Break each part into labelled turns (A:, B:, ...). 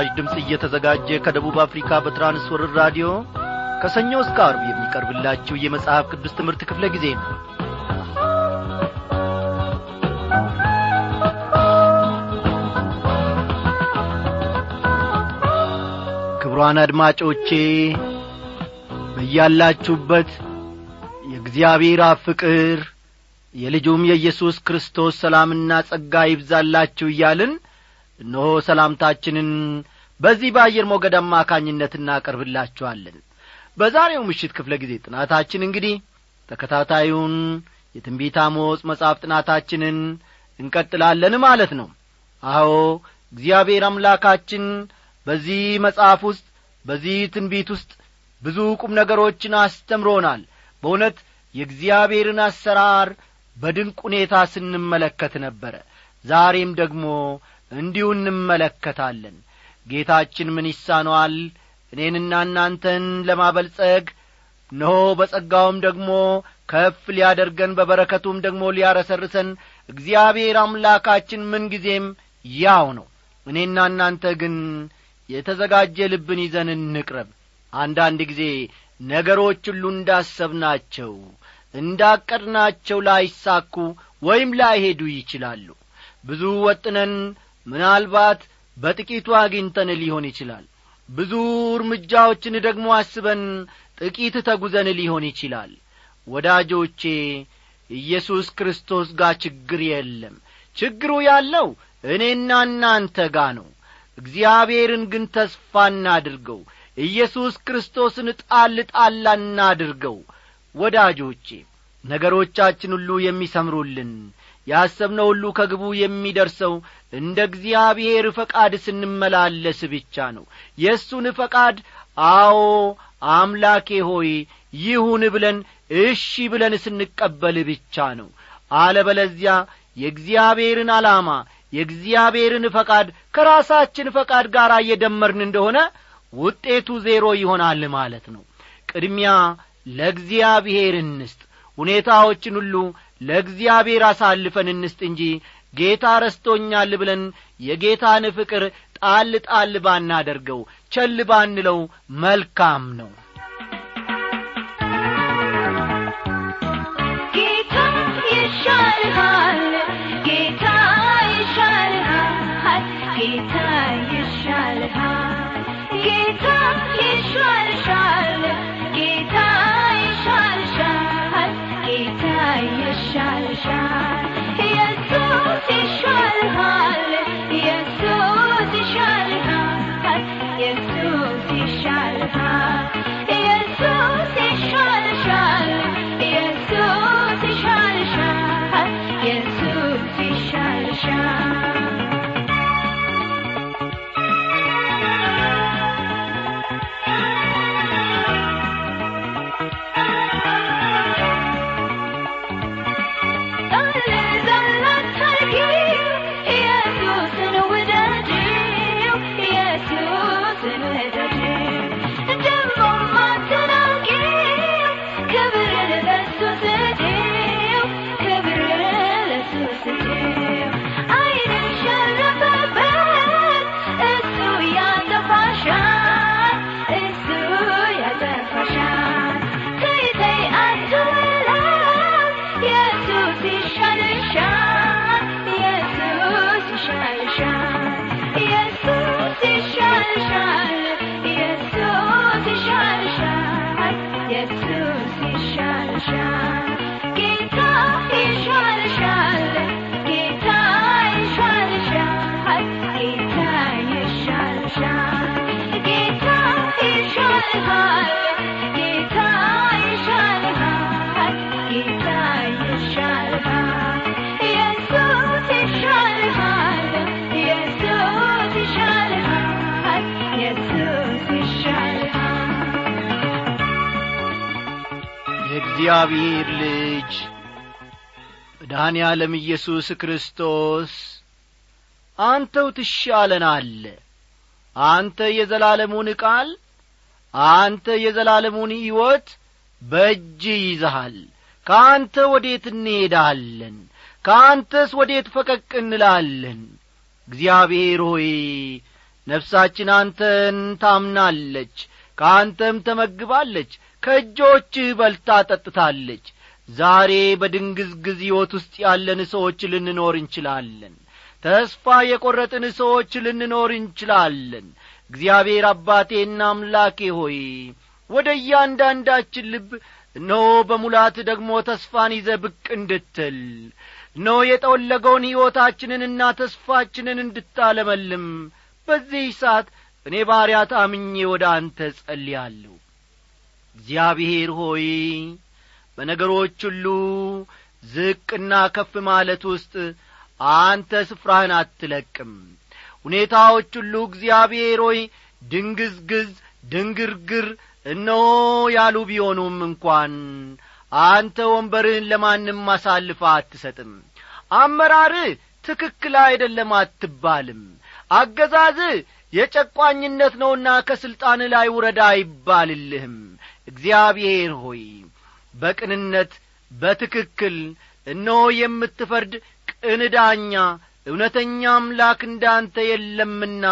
A: ይህ ምስራች ድምፅ እየተዘጋጀ ከደቡብ አፍሪካ በትራንስወርር ራዲዮ ከሰኞ እስከ አርብ የሚቀርብላችሁ የመጽሐፍ ቅዱስ ትምህርት ክፍለ ጊዜ ነው። ክብሯን አድማጮቼ በያላችሁበት የእግዚአብሔር አብ ፍቅር የልጁም የኢየሱስ ክርስቶስ ሰላምና ጸጋ ይብዛላችሁ እያልን እነሆ ሰላምታችንን በዚህ በአየር ሞገድ አማካኝነት እናቀርብላችኋለን። በዛሬው ምሽት ክፍለ ጊዜ ጥናታችን እንግዲህ ተከታታዩን የትንቢት አሞጽ መጽሐፍ ጥናታችንን እንቀጥላለን ማለት ነው። አዎ እግዚአብሔር አምላካችን በዚህ መጽሐፍ ውስጥ በዚህ ትንቢት ውስጥ ብዙ ቁም ነገሮችን አስተምሮናል። በእውነት የእግዚአብሔርን አሰራር በድንቅ ሁኔታ ስንመለከት ነበረ። ዛሬም ደግሞ እንዲሁ እንመለከታለን። ጌታችን ምን ይሳነዋል? እኔንና እናንተን ለማበልጸግ? እነሆ በጸጋውም ደግሞ ከፍ ሊያደርገን በበረከቱም ደግሞ ሊያረሰርሰን እግዚአብሔር አምላካችን ምንጊዜም ያው ነው። እኔና እናንተ ግን የተዘጋጀ ልብን ይዘን እንቅረብ። አንዳንድ ጊዜ ነገሮች ሁሉ እንዳሰብናቸው እንዳቀድናቸው ላይሳኩ ወይም ላይሄዱ ይችላሉ። ብዙ ወጥነን ምናልባት በጥቂቱ አግኝተን ሊሆን ይችላል። ብዙ እርምጃዎችን ደግሞ አስበን ጥቂት ተጉዘን ሊሆን ይችላል። ወዳጆቼ ኢየሱስ ክርስቶስ ጋር ችግር የለም። ችግሩ ያለው እኔና እናንተ ጋ ነው። እግዚአብሔርን ግን ተስፋ እናድርገው። ኢየሱስ ክርስቶስን ጣል ጣላ እናድርገው። ወዳጆቼ ነገሮቻችን ሁሉ የሚሰምሩልን ያሰብነው ሁሉ ከግቡ የሚደርሰው እንደ እግዚአብሔር ፈቃድ ስንመላለስ ብቻ ነው። የእሱን ፈቃድ አዎ አምላኬ ሆይ ይሁን ብለን እሺ ብለን ስንቀበል ብቻ ነው። አለበለዚያ የእግዚአብሔርን ዓላማ የእግዚአብሔርን ፈቃድ ከራሳችን ፈቃድ ጋር እየደመርን እንደሆነ ውጤቱ ዜሮ ይሆናል ማለት ነው። ቅድሚያ ለእግዚአብሔር እንስጥ። ሁኔታዎችን ሁሉ ለእግዚአብሔር አሳልፈን እንስጥ እንጂ ጌታ ረስቶኛል ብለን የጌታን ፍቅር ጣል ጣል ባናደርገው ቸል ባንለው መልካም ነው።
B: ጌታ ይሻልሃል
A: የእግዚአብሔር ልጅ መድኃኔ ዓለም ኢየሱስ ክርስቶስ አንተው ትሻለናለ አንተ የዘላለሙን ቃል አንተ የዘላለሙን ሕይወት በእጅ ይዘሃል። ከአንተ ወዴት እንሄዳለን? ከአንተስ ወዴት ፈቀቅ እንላለን? እግዚአብሔር ሆይ ነፍሳችን አንተን ታምናለች ከአንተም ተመግባለች ከእጆችህ በልታ ጠጥታለች። ዛሬ በድንግዝግዝ ሕይወት ውስጥ ያለን ሰዎች ልንኖር እንችላለን። ተስፋ የቈረጥን ሰዎች ልንኖር እንችላለን። እግዚአብሔር አባቴና አምላኬ ሆይ ወደ እያንዳንዳችን ልብ እነሆ በሙላት ደግሞ ተስፋን ይዘ ብቅ እንድትል እነሆ የጠወለገውን ሕይወታችንንና ተስፋችንን እንድታለመልም በዚህ ሰዓት እኔ ባሪያ ታምኜ ወደ አንተ ጸልያለሁ እግዚአብሔር ሆይ በነገሮች ሁሉ ዝቅና ከፍ ማለት ውስጥ አንተ ስፍራህን አትለቅም። ሁኔታዎች ሁሉ እግዚአብሔር ሆይ ድንግዝግዝ ድንግርግር እነሆ ያሉ ቢሆኑም እንኳን አንተ ወንበርህን ለማንም አሳልፈ አትሰጥም። አመራርህ ትክክል አይደለም አትባልም። አገዛዝህ የጨቋኝነት ነውና ከሥልጣን ላይ ውረዳ አይባልልህም እግዚአብሔር ሆይ በቅንነት በትክክል እነሆ የምትፈርድ ቅን ዳኛ እውነተኛ አምላክ እንዳንተ የለምና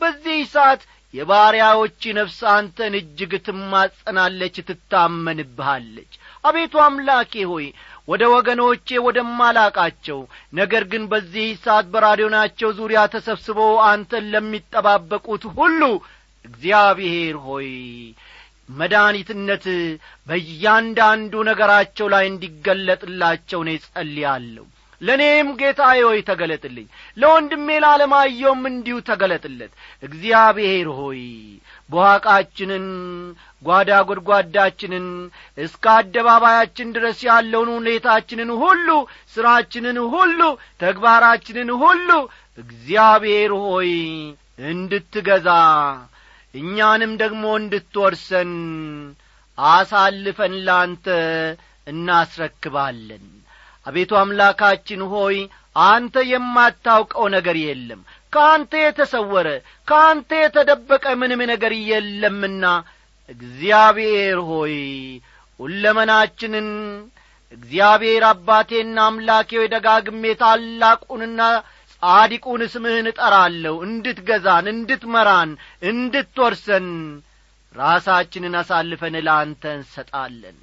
A: በዚህ ሰዓት የባሪያዎች ነፍስ አንተን እጅግ ትማጸናለች ትታመንብሃለች። አቤቱ አምላኬ ሆይ ወደ ወገኖቼ ወደማላቃቸው ነገር ግን በዚህ ሰዓት በራዲዮናቸው ዙሪያ ተሰብስበው አንተን ለሚጠባበቁት ሁሉ እግዚአብሔር ሆይ መድኒትነት በእያንዳንዱ ነገራቸው ላይ እንዲገለጥላቸው እኔ ጸልያለሁ ለእኔም ጌታዬ ሆይ ተገለጥልኝ። ለወንድሜ ላለማየውም እንዲሁ ተገለጥለት። እግዚአብሔር ሆይ በዋቃችንን ጓዳ ጐድጓዳችንን እስከ አደባባያችን ድረስ ያለውን ሁኔታችንን ሁሉ ሥራችንን ሁሉ ተግባራችንን ሁሉ እግዚአብሔር ሆይ እንድትገዛ እኛንም ደግሞ እንድትወርሰን አሳልፈን ላንተ እናስረክባለን። አቤቱ አምላካችን ሆይ አንተ የማታውቀው ነገር የለም። ከአንተ የተሰወረ ከአንተ የተደበቀ ምንም ነገር የለምና እግዚአብሔር ሆይ ሁለመናችንን እግዚአብሔር አባቴና አምላኬ ደጋግሜ ታላቁንና ጻዲቁን ስምህን እጠራለሁ። እንድትገዛን እንድትመራን እንድትወርሰን ራሳችንን አሳልፈን ለአንተ እንሰጣለን።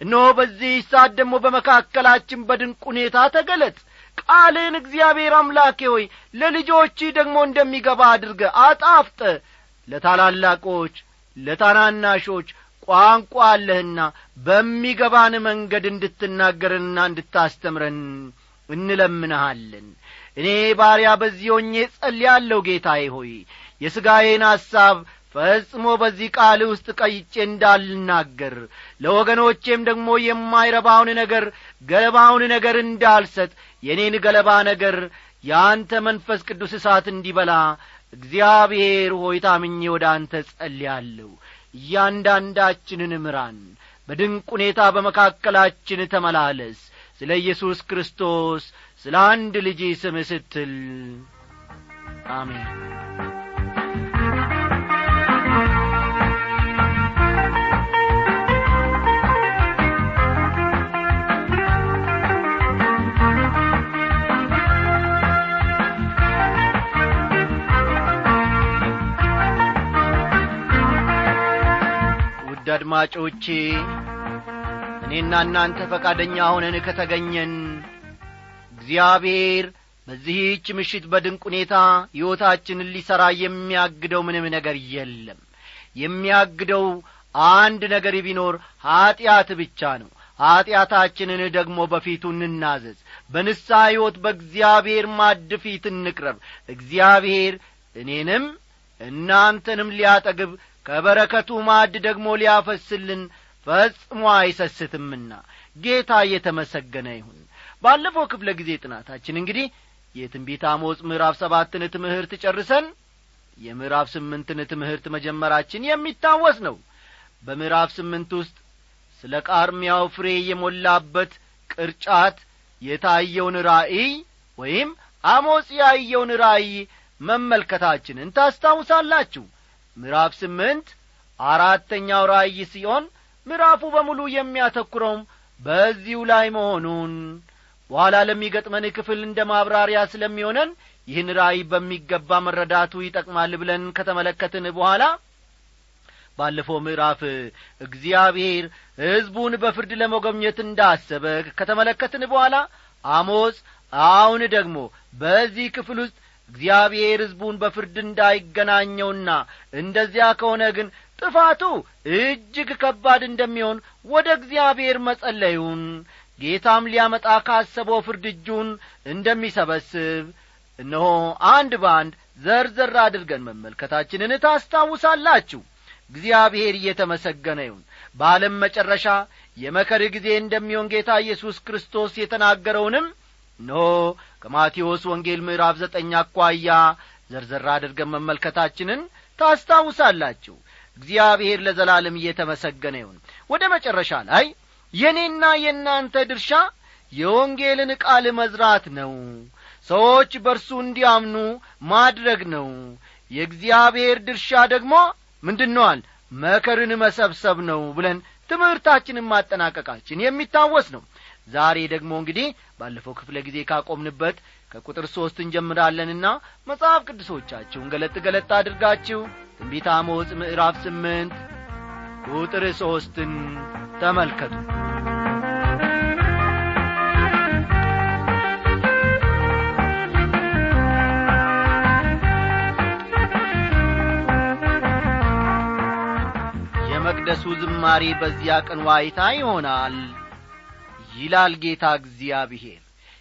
A: እነሆ በዚህ ሰዓት ደግሞ በመካከላችን በድንቅ ሁኔታ ተገለጥ። ቃልን እግዚአብሔር አምላኬ ሆይ ለልጆች ደግሞ እንደሚገባ አድርገ አጣፍጠ። ለታላላቆች ለታናናሾች ቋንቋ አለህና በሚገባን መንገድ እንድትናገረንና እንድታስተምረን እንለምንሃለን እኔ ባሪያ በዚህ ሆኜ ጸልያለሁ ጌታዬ ሆይ የሥጋዬን ሐሳብ ፈጽሞ በዚህ ቃል ውስጥ ቀይጬ እንዳልናገር ለወገኖቼም ደግሞ የማይረባውን ነገር ገለባውን ነገር እንዳልሰጥ የእኔን ገለባ ነገር የአንተ መንፈስ ቅዱስ እሳት እንዲበላ እግዚአብሔር ሆይ ታምኜ ወደ አንተ ጸልያለሁ እያንዳንዳችንን ምራን በድንቅ ሁኔታ በመካከላችን ተመላለስ። ስለ ኢየሱስ ክርስቶስ ስለ አንድ ልጅ ስም ስትል አሜን። ውድ አድማጮቼ እኔና እናንተ ፈቃደኛ ሆነን ከተገኘን እግዚአብሔር በዚህች ምሽት በድንቅ ሁኔታ ሕይወታችንን ሊሠራ የሚያግደው ምንም ነገር የለም። የሚያግደው አንድ ነገር ቢኖር ኀጢአት ብቻ ነው። ኀጢአታችንን ደግሞ በፊቱ እንናዘዝ። በንሳ ሕይወት በእግዚአብሔር ማድ ፊት እንቅረብ። እግዚአብሔር እኔንም እናንተንም ሊያጠግብ ከበረከቱ ማድ ደግሞ ሊያፈስልን ፈጽሞ አይሰስትምና። ጌታ እየተመሰገነ ይሁን ባለፈው ክፍለ ጊዜ ጥናታችን እንግዲህ የትንቢት አሞጽ ምዕራፍ ሰባትን ትምህርት ጨርሰን የምዕራፍ ስምንትን ትምህርት መጀመራችን የሚታወስ ነው። በምዕራፍ ስምንት ውስጥ ስለ ቃርሚያው ፍሬ የሞላበት ቅርጫት የታየውን ራእይ ወይም አሞጽ ያየውን ራእይ መመልከታችንን ታስታውሳላችሁ። ምዕራፍ ስምንት አራተኛው ራእይ ሲሆን ምዕራፉ በሙሉ የሚያተኩረውም በዚሁ ላይ መሆኑን በኋላ ለሚገጥመን ክፍል እንደ ማብራሪያ ስለሚሆነን ይህን ራእይ በሚገባ መረዳቱ ይጠቅማል ብለን ከተመለከትን በኋላ ባለፈው ምዕራፍ እግዚአብሔር ሕዝቡን በፍርድ ለመጎብኘት እንዳሰበ ከተመለከትን በኋላ አሞጽ አሁን ደግሞ በዚህ ክፍል ውስጥ እግዚአብሔር ሕዝቡን በፍርድ እንዳይገናኘውና እንደዚያ ከሆነ ግን ጥፋቱ እጅግ ከባድ እንደሚሆን ወደ እግዚአብሔር መጸለዩን ጌታም ሊያመጣ ካሰበው ፍርድ እጁን እንደሚሰበስብ እነሆ አንድ በአንድ ዘርዘር አድርገን መመልከታችንን ታስታውሳላችሁ። እግዚአብሔር እየተመሰገነ ይሁን። በዓለም መጨረሻ የመከር ጊዜ እንደሚሆን ጌታ ኢየሱስ ክርስቶስ የተናገረውንም እነሆ ከማቴዎስ ወንጌል ምዕራፍ ዘጠኝ አኳያ ዘርዘር አድርገን መመልከታችንን ታስታውሳላችሁ። እግዚአብሔር ለዘላለም እየተመሰገነ ይሁን። ወደ መጨረሻ ላይ የእኔና የእናንተ ድርሻ የወንጌልን ቃል መዝራት ነው። ሰዎች በርሱ እንዲያምኑ ማድረግ ነው። የእግዚአብሔር ድርሻ ደግሞ ምንድነዋል መከርን መሰብሰብ ነው ብለን ትምህርታችንን ማጠናቀቃችን የሚታወስ ነው። ዛሬ ደግሞ እንግዲህ ባለፈው ክፍለ ጊዜ ካቆምንበት ከቁጥር ሦስት እንጀምራለንና መጽሐፍ ቅዱሶቻችሁን ገለጥ ገለጥ አድርጋችሁ ትንቢት አሞጽ ምዕራፍ ስምንት ቁጥር ሦስትን ተመልከቱ። የመቅደሱ ዝማሬ በዚያ ቀን ዋይታ ይሆናል ይላል ጌታ እግዚአብሔር።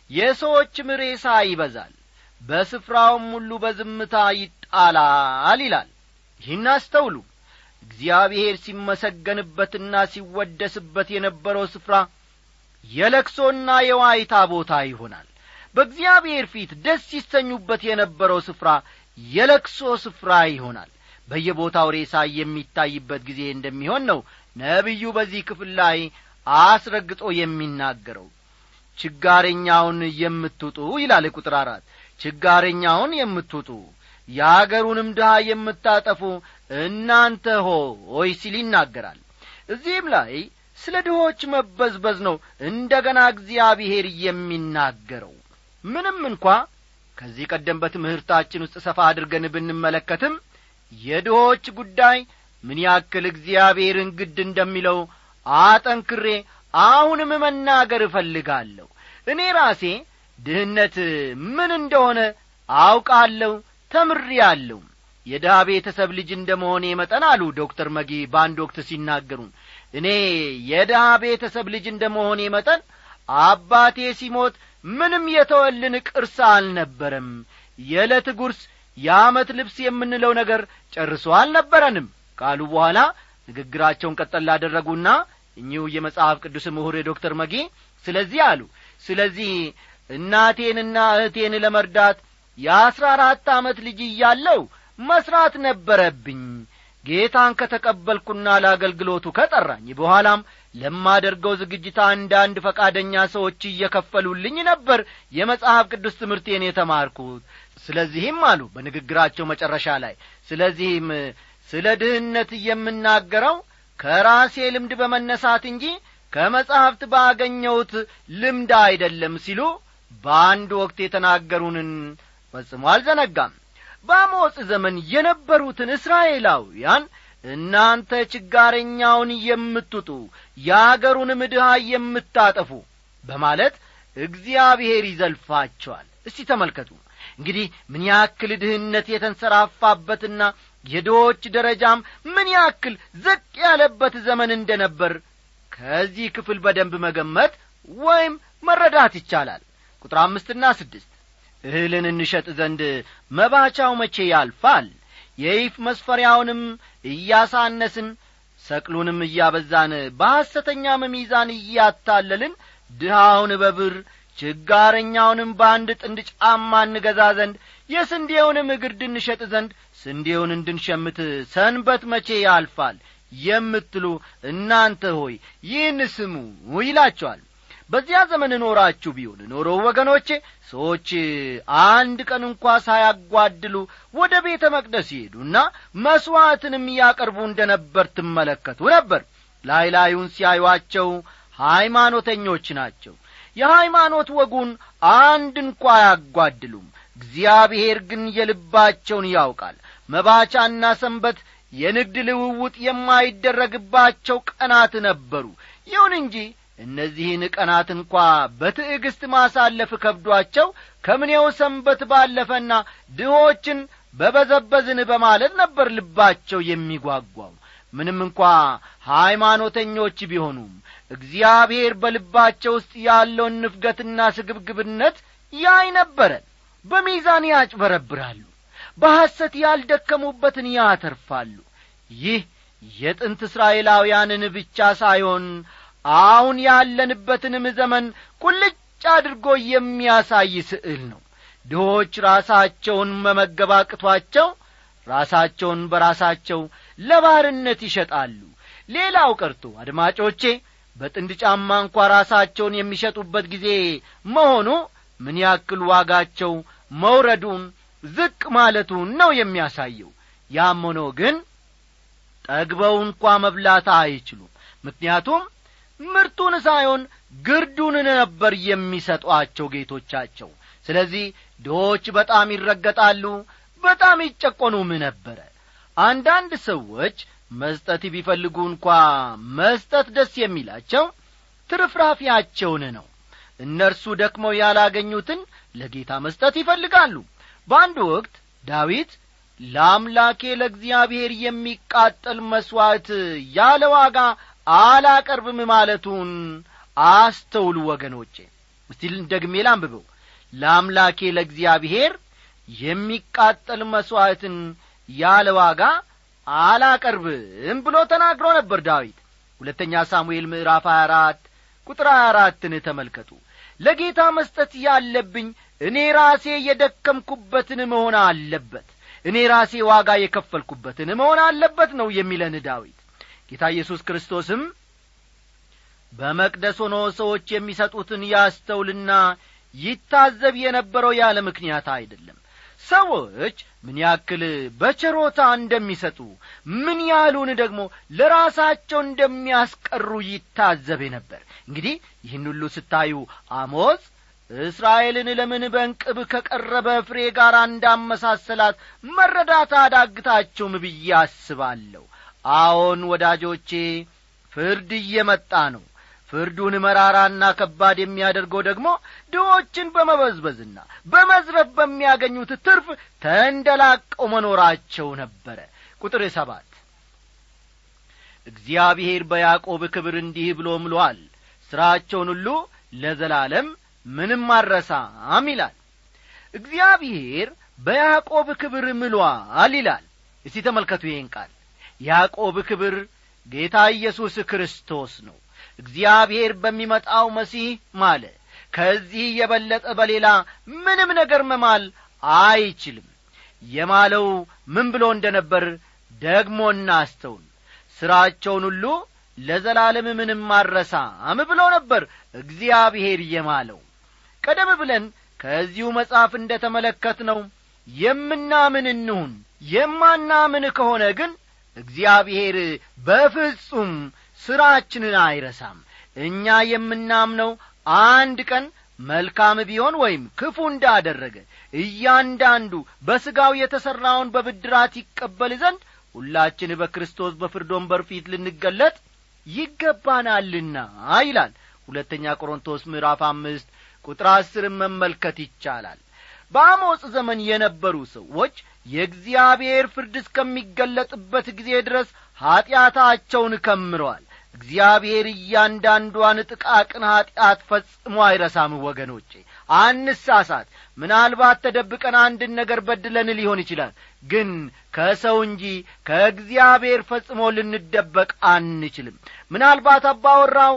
A: የሰዎችም ሬሳ ይበዛል በስፍራውም ሁሉ በዝምታ ይጣላል ይላል። ይህን አስተውሉ እግዚአብሔር ሲመሰገንበትና ሲወደስበት የነበረው ስፍራ የለክሶና የዋይታ ቦታ ይሆናል። በእግዚአብሔር ፊት ደስ ይሰኙበት የነበረው ስፍራ የለክሶ ስፍራ ይሆናል። በየቦታው ሬሳ የሚታይበት ጊዜ እንደሚሆን ነው ነቢዩ በዚህ ክፍል ላይ አስረግጦ የሚናገረው። ችጋረኛውን የምትውጡ ይላል ቁጥር አራት። ችጋረኛውን የምትውጡ የአገሩንም ድሃ የምታጠፉ እናንተ ሆይ ሲል ይናገራል። እዚህም ላይ ስለ ድሆች መበዝበዝ ነው እንደ ገና እግዚአብሔር የሚናገረው። ምንም እንኳ ከዚህ ቀደም በትምህርታችን ውስጥ ሰፋ አድርገን ብንመለከትም የድሆች ጉዳይ ምን ያክል እግዚአብሔርን ግድ እንደሚለው አጠንክሬ አሁንም መናገር እፈልጋለሁ። እኔ ራሴ ድህነት ምን እንደሆነ አውቃለሁ ተምሬአለሁ የድሃ ቤተሰብ ልጅ እንደ መሆኔ መጠን አሉ ዶክተር መጊ በአንድ ወቅት ሲናገሩን እኔ የድሃ ቤተሰብ ልጅ እንደ መሆኔ መጠን አባቴ ሲሞት ምንም የተወልን ቅርስ አልነበረም። የዕለት ጉርስ የዓመት ልብስ የምንለው ነገር ጨርሶ አልነበረንም ካሉ በኋላ ንግግራቸውን ቀጠል ላደረጉና እኚሁ የመጽሐፍ ቅዱስ ምሁር ዶክተር መጊ ስለዚህ አሉ። ስለዚህ እናቴንና እህቴን ለመርዳት የአሥራ አራት ዓመት ልጅ እያለው መሥራት ነበረብኝ። ጌታን ከተቀበልኩና ለአገልግሎቱ ከጠራኝ በኋላም ለማደርገው ዝግጅት አንዳንድ ፈቃደኛ ሰዎች እየከፈሉልኝ ነበር የመጽሐፍ ቅዱስ ትምህርቴን የተማርኩት። ስለዚህም አሉ በንግግራቸው መጨረሻ ላይ ስለዚህም ስለ ድህነት የምናገረው ከራሴ ልምድ በመነሳት እንጂ ከመጻሕፍት ባገኘሁት ልምድ አይደለም ሲሉ በአንድ ወቅት የተናገሩንን ፈጽሞ አልዘነጋም በአሞጽ ዘመን የነበሩትን እስራኤላውያን እናንተ ችጋረኛውን የምትውጡ የአገሩንም ድሃ የምታጠፉ በማለት እግዚአብሔር ይዘልፋቸዋል። እስቲ ተመልከቱ። እንግዲህ ምን ያክል ድህነት የተንሰራፋበትና የድሆች ደረጃም ምን ያክል ዝቅ ያለበት ዘመን እንደ ነበር ከዚህ ክፍል በደንብ መገመት ወይም መረዳት ይቻላል። ቁጥር አምስትና ስድስት እህልን እንሸጥ ዘንድ መባቻው መቼ ያልፋል? የይፍ መስፈሪያውንም እያሳነስን ሰቅሉንም እያበዛን በሐሰተኛም ሚዛን እያታለልን ድሃውን በብር ችጋረኛውንም በአንድ ጥንድ ጫማ እንገዛ ዘንድ የስንዴውንም እግርድ እንሸጥ ዘንድ ስንዴውን እንድንሸምት ሰንበት መቼ ያልፋል? የምትሉ እናንተ ሆይ ይህን ስሙ ይላቸዋል በዚያ ዘመን ኖራችሁ ቢሆን ኖሮ ወገኖቼ ሰዎች አንድ ቀን እንኳ ሳያጓድሉ ወደ ቤተ መቅደስ ይሄዱና መሥዋዕትንም ያቀርቡ እንደ ነበር ትመለከቱ ነበር። ላይ ላዩን ሲያዩአቸው ሃይማኖተኞች ናቸው። የሃይማኖት ወጉን አንድ እንኳ አያጓድሉም። እግዚአብሔር ግን የልባቸውን ያውቃል። መባቻና ሰንበት የንግድ ልውውጥ የማይደረግባቸው ቀናት ነበሩ። ይሁን እንጂ እነዚህን ቀናት እንኳ በትዕግስት ማሳለፍ ከብዷቸው ከምኔው ሰንበት ባለፈና ድሆችን በበዘበዝን በማለት ነበር ልባቸው የሚጓጓው። ምንም እንኳ ሃይማኖተኞች ቢሆኑም እግዚአብሔር በልባቸው ውስጥ ያለውን ንፍገትና ስግብግብነት ያይ ነበረ። በሚዛን ያጭበረብራሉ በሐሰት ያልደከሙበትን ያተርፋሉ። ይህ የጥንት እስራኤላውያንን ብቻ ሳይሆን አሁን ያለንበትንም ዘመን ቁልጭ አድርጎ የሚያሳይ ስዕል ነው። ድሆች ራሳቸውን መመገብ ራሳቸውን በራሳቸው ለባርነት ይሸጣሉ። ሌላው ቀርቶ አድማጮቼ በጥንድ ጫማ እንኳ ራሳቸውን የሚሸጡበት ጊዜ መሆኑ ምን ያክል ዋጋቸው መውረዱን ዝቅ ማለቱን ነው የሚያሳየው። ያም ሆኖ ግን ጠግበው እንኳ መብላት አይችሉም። ምክንያቱም ምርቱን ሳይሆን ግርዱን ነበር የሚሰጧቸው ጌቶቻቸው። ስለዚህ ድሆች በጣም ይረገጣሉ በጣም ይጨቆኑም ነበረ። አንዳንድ ሰዎች መስጠት ቢፈልጉ እንኳ መስጠት ደስ የሚላቸው ትርፍራፊያቸውን ነው። እነርሱ ደክመው ያላገኙትን ለጌታ መስጠት ይፈልጋሉ። በአንድ ወቅት ዳዊት ለአምላኬ ለእግዚአብሔር የሚቃጠል መሥዋዕት ያለ ዋጋ አላቀርብም ማለቱን አስተውሉ ወገኖቼ። እስቲ ደግሜ ላንብበው። ለአምላኬ ለእግዚአብሔር የሚቃጠል መሥዋዕትን ያለ ዋጋ አላቀርብም ብሎ ተናግሮ ነበር ዳዊት። ሁለተኛ ሳሙኤል ምዕራፍ 24 ቁጥር 24ን ተመልከቱ። ለጌታ መስጠት ያለብኝ እኔ ራሴ የደከምኩበትን መሆን አለበት እኔ ራሴ ዋጋ የከፈልኩበትን መሆን አለበት ነው የሚለን ዳዊት ጌታ ኢየሱስ ክርስቶስም በመቅደስ ሆኖ ሰዎች የሚሰጡትን ያስተውልና ይታዘብ የነበረው ያለ ምክንያት አይደለም። ሰዎች ምን ያክል በቸሮታ እንደሚሰጡ ምን ያህሉን ደግሞ ለራሳቸው እንደሚያስቀሩ ይታዘብ ነበር እንግዲህ ይህን ሁሉ ስታዩ አሞዝ እስራኤልን ለምን በእንቅብ ከቀረበ ፍሬ ጋር እንዳመሳሰላት መረዳት አዳግታችሁም ብዬ አስባለሁ አዎን ወዳጆቼ ፍርድ እየመጣ ነው። ፍርዱን መራራና ከባድ የሚያደርገው ደግሞ ድሆችን በመበዝበዝና በመዝረፍ በሚያገኙት ትርፍ ተንደላቀው መኖራቸው ነበረ። ቁጥር ሰባት እግዚአብሔር በያዕቆብ ክብር እንዲህ ብሎ ምሎአል ሥራቸውን ሁሉ ለዘላለም ምንም አረሳም ይላል። እግዚአብሔር በያዕቆብ ክብር ምሏል ይላል። እስቲ ተመልከቱ ይህን ቃል ያዕቆብ ክብር ጌታ ኢየሱስ ክርስቶስ ነው። እግዚአብሔር በሚመጣው መሲህ ማለ። ከዚህ የበለጠ በሌላ ምንም ነገር መማል አይችልም። የማለው ምን ብሎ እንደ ነበር ደግሞ እናስተውል። ሥራቸውን ሁሉ ለዘላለም ምንም አረሳም ብሎ ነበር እግዚአብሔር የማለው። ቀደም ብለን ከዚሁ መጽሐፍ እንደ ተመለከት ነው የምናምን እንሁን የማናምን ከሆነ ግን እግዚአብሔር በፍጹም ሥራችንን አይረሳም። እኛ የምናምነው አንድ ቀን መልካም ቢሆን ወይም ክፉ እንዳደረገ እያንዳንዱ በሥጋው የተሠራውን በብድራት ይቀበል ዘንድ ሁላችን በክርስቶስ በፍርድ ወንበር ፊት ልንገለጥ ይገባናልና ይላል። ሁለተኛ ቆሮንቶስ ምዕራፍ አምስት ቁጥር አስርን መመልከት ይቻላል። በአሞጽ ዘመን የነበሩ ሰዎች የእግዚአብሔር ፍርድ እስከሚገለጥበት ጊዜ ድረስ ኀጢአታቸውን ከምረዋል። እግዚአብሔር እያንዳንዷን ጥቃቅን ኀጢአት ፈጽሞ አይረሳም ወገኖቼ። አንሳሳት። ምናልባት ተደብቀን አንድን ነገር በድለን ሊሆን ይችላል ግን ከሰው እንጂ ከእግዚአብሔር ፈጽሞ ልንደበቅ አንችልም። ምናልባት አባወራው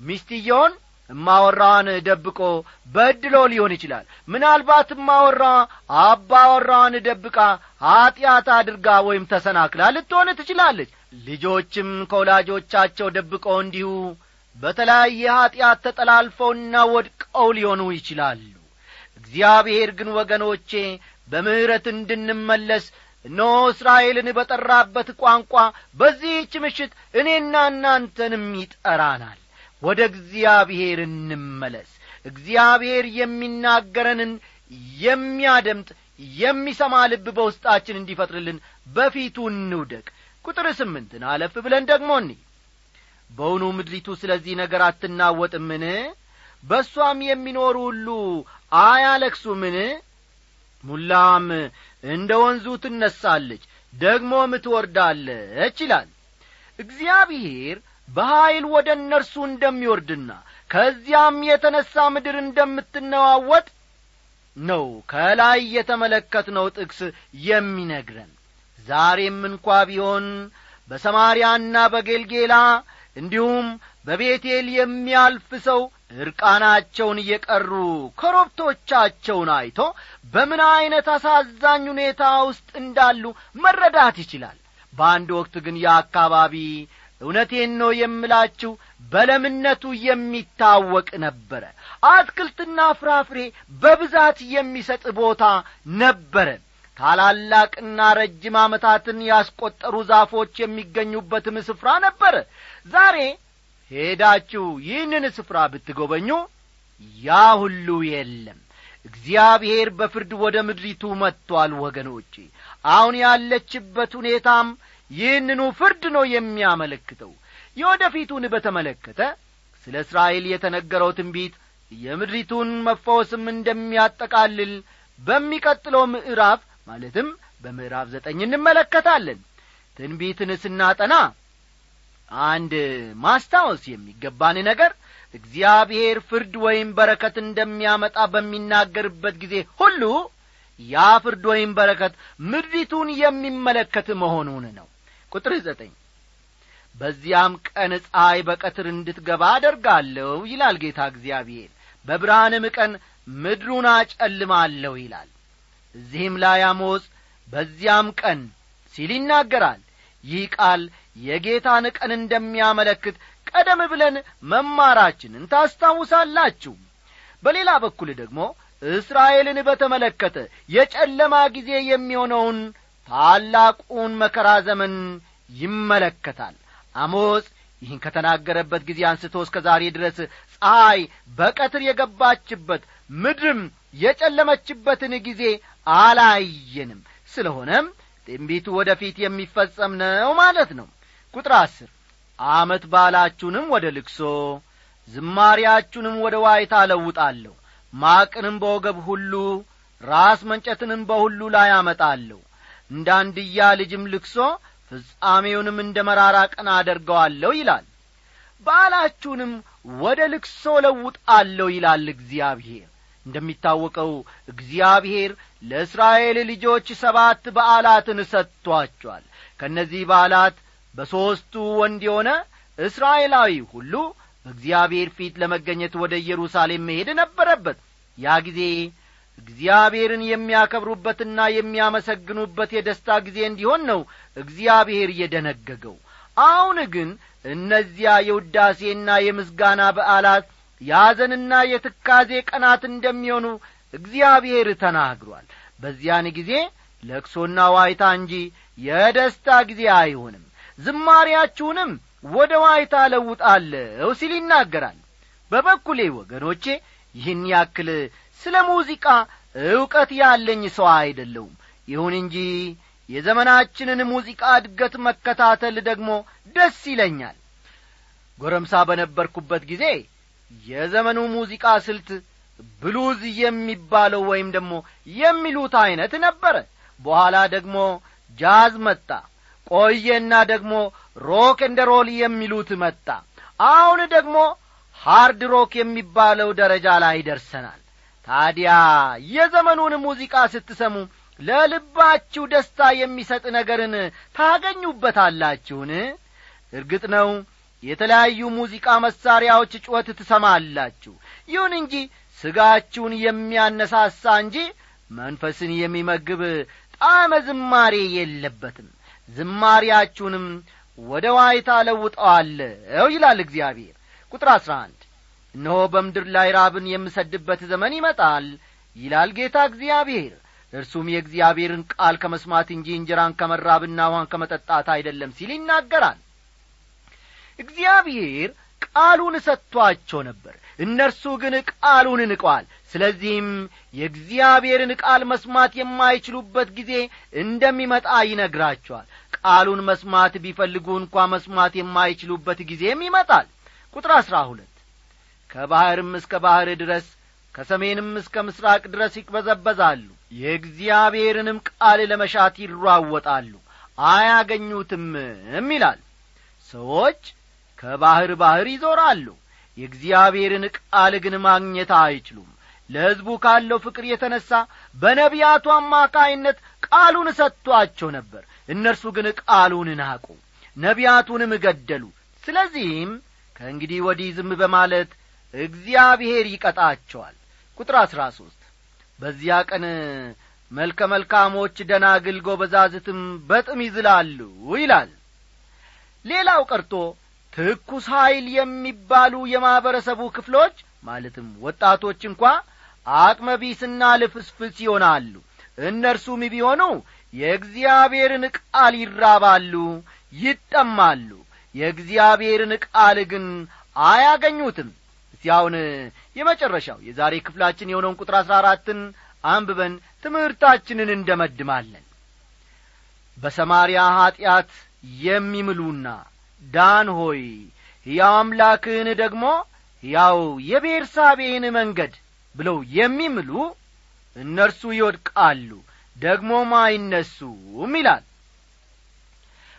A: ሚስትየውን እማወራዋን ደብቆ በድሎ ሊሆን ይችላል። ምናልባት እማወራዋ አባወራዋን ደብቃ ኀጢአት አድርጋ ወይም ተሰናክላ ልትሆን ትችላለች። ልጆችም ከወላጆቻቸው ደብቀው እንዲሁ በተለያየ ኀጢአት ተጠላልፈውና ወድቀው ሊሆኑ ይችላሉ። እግዚአብሔር ግን ወገኖቼ በምሕረት እንድንመለስ እነሆ እስራኤልን በጠራበት ቋንቋ በዚህች ምሽት እኔና እናንተንም ይጠራናል ወደ እግዚአብሔር እንመለስ። እግዚአብሔር የሚናገረንን የሚያደምጥ የሚሰማ ልብ በውስጣችን እንዲፈጥርልን በፊቱ እንውደቅ። ቁጥር ስምንትን አለፍ ብለን ደግሞ እኒ በውኑ ምድሪቱ ስለዚህ ነገር አትናወጥምን? በእሷም የሚኖሩ ሁሉ አያለክሱምን ሙላዋም እንደ ወንዙ ትነሳለች ደግሞም ትወርዳለች ይላል። እግዚአብሔር በኀይል ወደ እነርሱ እንደሚወርድና ከዚያም የተነሣ ምድር እንደምትነዋወጥ ነው ከላይ የተመለከትነው ጥቅስ የሚነግረን። ዛሬም እንኳ ቢሆን በሰማርያና በጌልጌላ እንዲሁም በቤቴል የሚያልፍ ሰው ዕርቃናቸውን እየቀሩ ኮረብቶቻቸውን አይቶ በምን ዐይነት አሳዛኝ ሁኔታ ውስጥ እንዳሉ መረዳት ይችላል። በአንድ ወቅት ግን የአካባቢ እውነቴን ነው የምላችሁ በለምነቱ የሚታወቅ ነበረ። አትክልትና ፍራፍሬ በብዛት የሚሰጥ ቦታ ነበረ። ታላላቅና ረጅም ዓመታትን ያስቈጠሩ ዛፎች የሚገኙበትም ስፍራ ነበረ። ዛሬ ሄዳችሁ ይህንን ስፍራ ብትጐበኙ ያ ሁሉ የለም። እግዚአብሔር በፍርድ ወደ ምድሪቱ መጥቶአል ወገኖቼ። አሁን ያለችበት ሁኔታም ይህንኑ ፍርድ ነው የሚያመለክተው። የወደፊቱን በተመለከተ ስለ እስራኤል የተነገረው ትንቢት የምድሪቱን መፈወስም እንደሚያጠቃልል በሚቀጥለው ምዕራፍ ማለትም በምዕራፍ ዘጠኝ እንመለከታለን። ትንቢትን ስናጠና አንድ ማስታወስ የሚገባን ነገር እግዚአብሔር ፍርድ ወይም በረከት እንደሚያመጣ በሚናገርበት ጊዜ ሁሉ ያ ፍርድ ወይም በረከት ምድሪቱን የሚመለከት መሆኑን ነው ቁጥር ዘጠኝ በዚያም ቀን ፀሐይ በቀትር እንድትገባ አደርጋለሁ ይላል ጌታ እግዚአብሔር። በብርሃንም ቀን ምድሩን አጨልማለሁ ይላል። እዚህም ላይ አሞጽ በዚያም ቀን ሲል ይናገራል። ይህ ቃል የጌታን ቀን እንደሚያመለክት ቀደም ብለን መማራችንን ታስታውሳላችሁ። በሌላ በኩል ደግሞ እስራኤልን በተመለከተ የጨለማ ጊዜ የሚሆነውን ታላቁን መከራ ዘመን ይመለከታል። አሞጽ ይህን ከተናገረበት ጊዜ አንስቶ እስከ ዛሬ ድረስ ፀሐይ በቀትር የገባችበት ምድርም የጨለመችበትን ጊዜ አላየንም። ስለሆነም ትንቢቱ ወደ ፊት የሚፈጸም ነው ማለት ነው። ቁጥር አስር አመት ባላችሁንም ወደ ልክሶ ዝማሪያችሁንም ወደ ዋይታ አለውጣለሁ ማቅንም በወገብ ሁሉ ራስ መንጨትንም በሁሉ ላይ አመጣለሁ። እንደ አንድያ ልጅም ልክሶ ፍጻሜውንም እንደ መራራ ቀን አደርገዋለሁ ይላል። በዓላችሁንም ወደ ልክሶ ለውጣለሁ ይላል እግዚአብሔር። እንደሚታወቀው እግዚአብሔር ለእስራኤል ልጆች ሰባት በዓላትን ሰጥቶአቸዋል ከእነዚህ በዓላት በሦስቱ ወንድ የሆነ እስራኤላዊ ሁሉ በእግዚአብሔር ፊት ለመገኘት ወደ ኢየሩሳሌም መሄድ ነበረበት። ያ ጊዜ እግዚአብሔርን የሚያከብሩበትና የሚያመሰግኑበት የደስታ ጊዜ እንዲሆን ነው እግዚአብሔር የደነገገው። አሁን ግን እነዚያ የውዳሴና የምስጋና በዓላት የሐዘንና የትካዜ ቀናት እንደሚሆኑ እግዚአብሔር ተናግሯል። በዚያን ጊዜ ለቅሶና ዋይታ እንጂ የደስታ ጊዜ አይሆንም። ዝማሪያችሁንም ወደ ዋይታ ለውጣለሁ ሲል ይናገራል። በበኩሌ ወገኖቼ ይህን ያክል ስለ ሙዚቃ ዕውቀት ያለኝ ሰው አይደለውም ይሁን እንጂ የዘመናችንን ሙዚቃ እድገት መከታተል ደግሞ ደስ ይለኛል። ጎረምሳ በነበርኩበት ጊዜ የዘመኑ ሙዚቃ ስልት ብሉዝ የሚባለው ወይም ደግሞ የሚሉት ዐይነት ነበረ። በኋላ ደግሞ jazz መጣ ቆየና ደግሞ rock and roll የሚሉት መጣ። አሁን ደግሞ hard rock የሚባለው ደረጃ ላይ ደርሰናል ታዲያ የዘመኑን ሙዚቃ ስትሰሙ ለልባችሁ ደስታ የሚሰጥ ነገርን ታገኙበታላችሁን? እርግጥ ነው የተለያዩ ሙዚቃ መሳሪያዎች ጩኸት ትሰማላችሁ። ይሁን እንጂ ስጋችሁን የሚያነሳሳ እንጂ መንፈስን የሚመግብ ጣዕመ ዝማሬ የለበትም። ዝማሪያችሁንም ወደ ዋይታ ለውጠዋለሁ ይላል እግዚአብሔር። ቁጥር አሥራ አንድ እነሆ በምድር ላይ ራብን የምሰድበት ዘመን ይመጣል ይላል ጌታ እግዚአብሔር። እርሱም የእግዚአብሔርን ቃል ከመስማት እንጂ እንጀራን ከመራብና ውሃን ከመጠጣት አይደለም ሲል ይናገራል። እግዚአብሔር ቃሉን ሰጥቶአቸው ነበር እነርሱ ግን ቃሉን ንቀዋል። ስለዚህም የእግዚአብሔርን ቃል መስማት የማይችሉበት ጊዜ እንደሚመጣ ይነግራቸዋል። ቃሉን መስማት ቢፈልጉ እንኳ መስማት የማይችሉበት ጊዜም ይመጣል። ቁጥር አሥራ ሁለት ከባሕርም እስከ ባሕር ድረስ ከሰሜንም እስከ ምሥራቅ ድረስ ይቅበዘበዛሉ። የእግዚአብሔርንም ቃል ለመሻት ይሯወጣሉ አያገኙትምም ይላል። ሰዎች ከባሕር ባሕር ይዞራሉ። የእግዚአብሔርን ቃል ግን ማግኘት አይችሉም። ለሕዝቡ ካለው ፍቅር የተነሣ በነቢያቱ አማካይነት ቃሉን ሰጥቶአቸው ነበር። እነርሱ ግን ቃሉን ናቁ ነቢያቱንም ገደሉ። ስለዚህም ከእንግዲህ ወዲህ ዝም በማለት እግዚአብሔር ይቀጣቸዋል። ቁጥር አሥራ ሦስት በዚያ ቀን መልከ መልካሞች ደናግል ጐበዛዝትም በጥም ይዝላሉ ይላል። ሌላው ቀርቶ ትኩስ ኀይል የሚባሉ የማኅበረሰቡ ክፍሎች ማለትም ወጣቶች እንኳ አቅመ ቢስና ልፍስፍስ ይሆናሉ። እነርሱም ቢሆኑ የእግዚአብሔርን ቃል ይራባሉ ይጠማሉ። የእግዚአብሔርን ቃል ግን አያገኙትም እስቲ የመጨረሻው የዛሬ ክፍላችን የሆነውን ቁጥር አሥራ አራትን አንብበን ትምህርታችንን እንደመድማለን። በሰማርያ ኀጢአት የሚምሉና ዳን ሆይ ሕያው አምላክህን ደግሞ ሕያው የቤርሳቤህን መንገድ ብለው የሚምሉ እነርሱ ይወድቃሉ ደግሞም አይነሱም ይላል።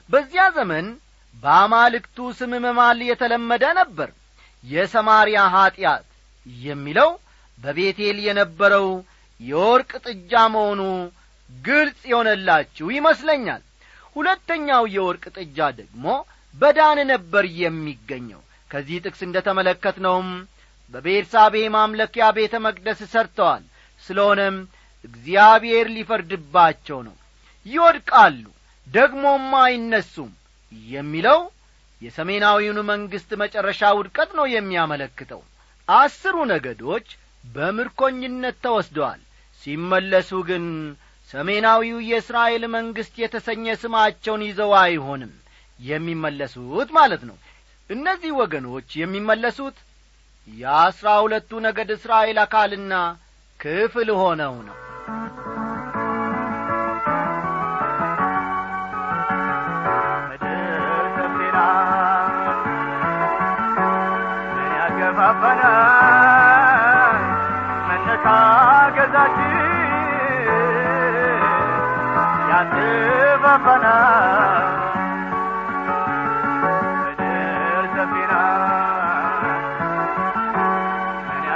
A: በዚያ ዘመን በአማልክቱ ስም መማል የተለመደ ነበር የሰማርያ ኀጢአት የሚለው በቤቴል የነበረው የወርቅ ጥጃ መሆኑ ግልጽ የሆነላችሁ ይመስለኛል። ሁለተኛው የወርቅ ጥጃ ደግሞ በዳን ነበር የሚገኘው። ከዚህ ጥቅስ እንደ ተመለከትነውም በቤርሳቤ ማምለኪያ ቤተ መቅደስ ሰርተዋል። ስለሆነም እግዚአብሔር ሊፈርድባቸው ነው። ይወድቃሉ ደግሞም አይነሱም የሚለው የሰሜናዊውን መንግሥት መጨረሻ ውድቀት ነው የሚያመለክተው። አስሩ ነገዶች በምርኮኝነት ተወስደዋል። ሲመለሱ ግን ሰሜናዊው የእስራኤል መንግሥት የተሰኘ ስማቸውን ይዘው አይሆንም። የሚመለሱት ማለት ነው። እነዚህ ወገኖች የሚመለሱት የአስራ ሁለቱ ነገድ እስራኤል አካልና ክፍል ሆነው ነው
C: ያገባበናል መነካገዛችን ያስባበናል ምድር ሰፊ ናት ምን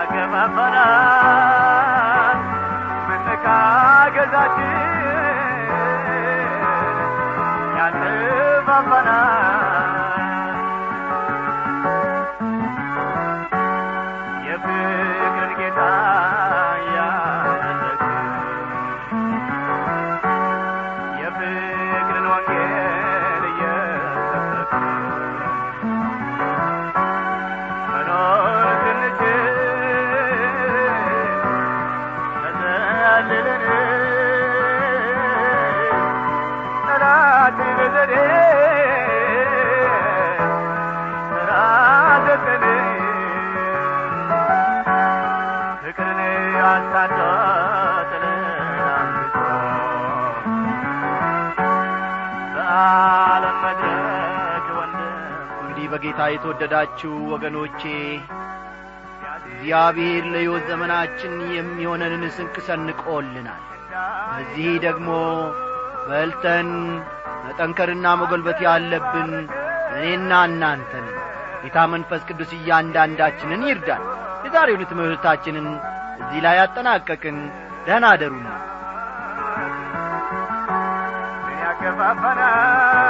A: በጌታ የተወደዳችሁ ወገኖቼ እግዚአብሔር ለሕይወት ዘመናችን የሚሆነንን ስንቅ ሰንቆልናል። በዚህ ደግሞ በልተን መጠንከርና መጐልበት ያለብን እኔና እናንተን ጌታ መንፈስ ቅዱስ እያንዳንዳችንን ይርዳል። የዛሬውን ትምህርታችንን እዚህ ላይ ያጠናቀቅን። ደህና አደሩና
C: ምን ያገባበናል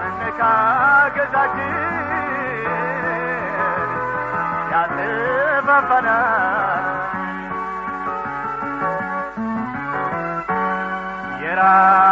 C: መነካገዛችን የራሱን ሰርቶ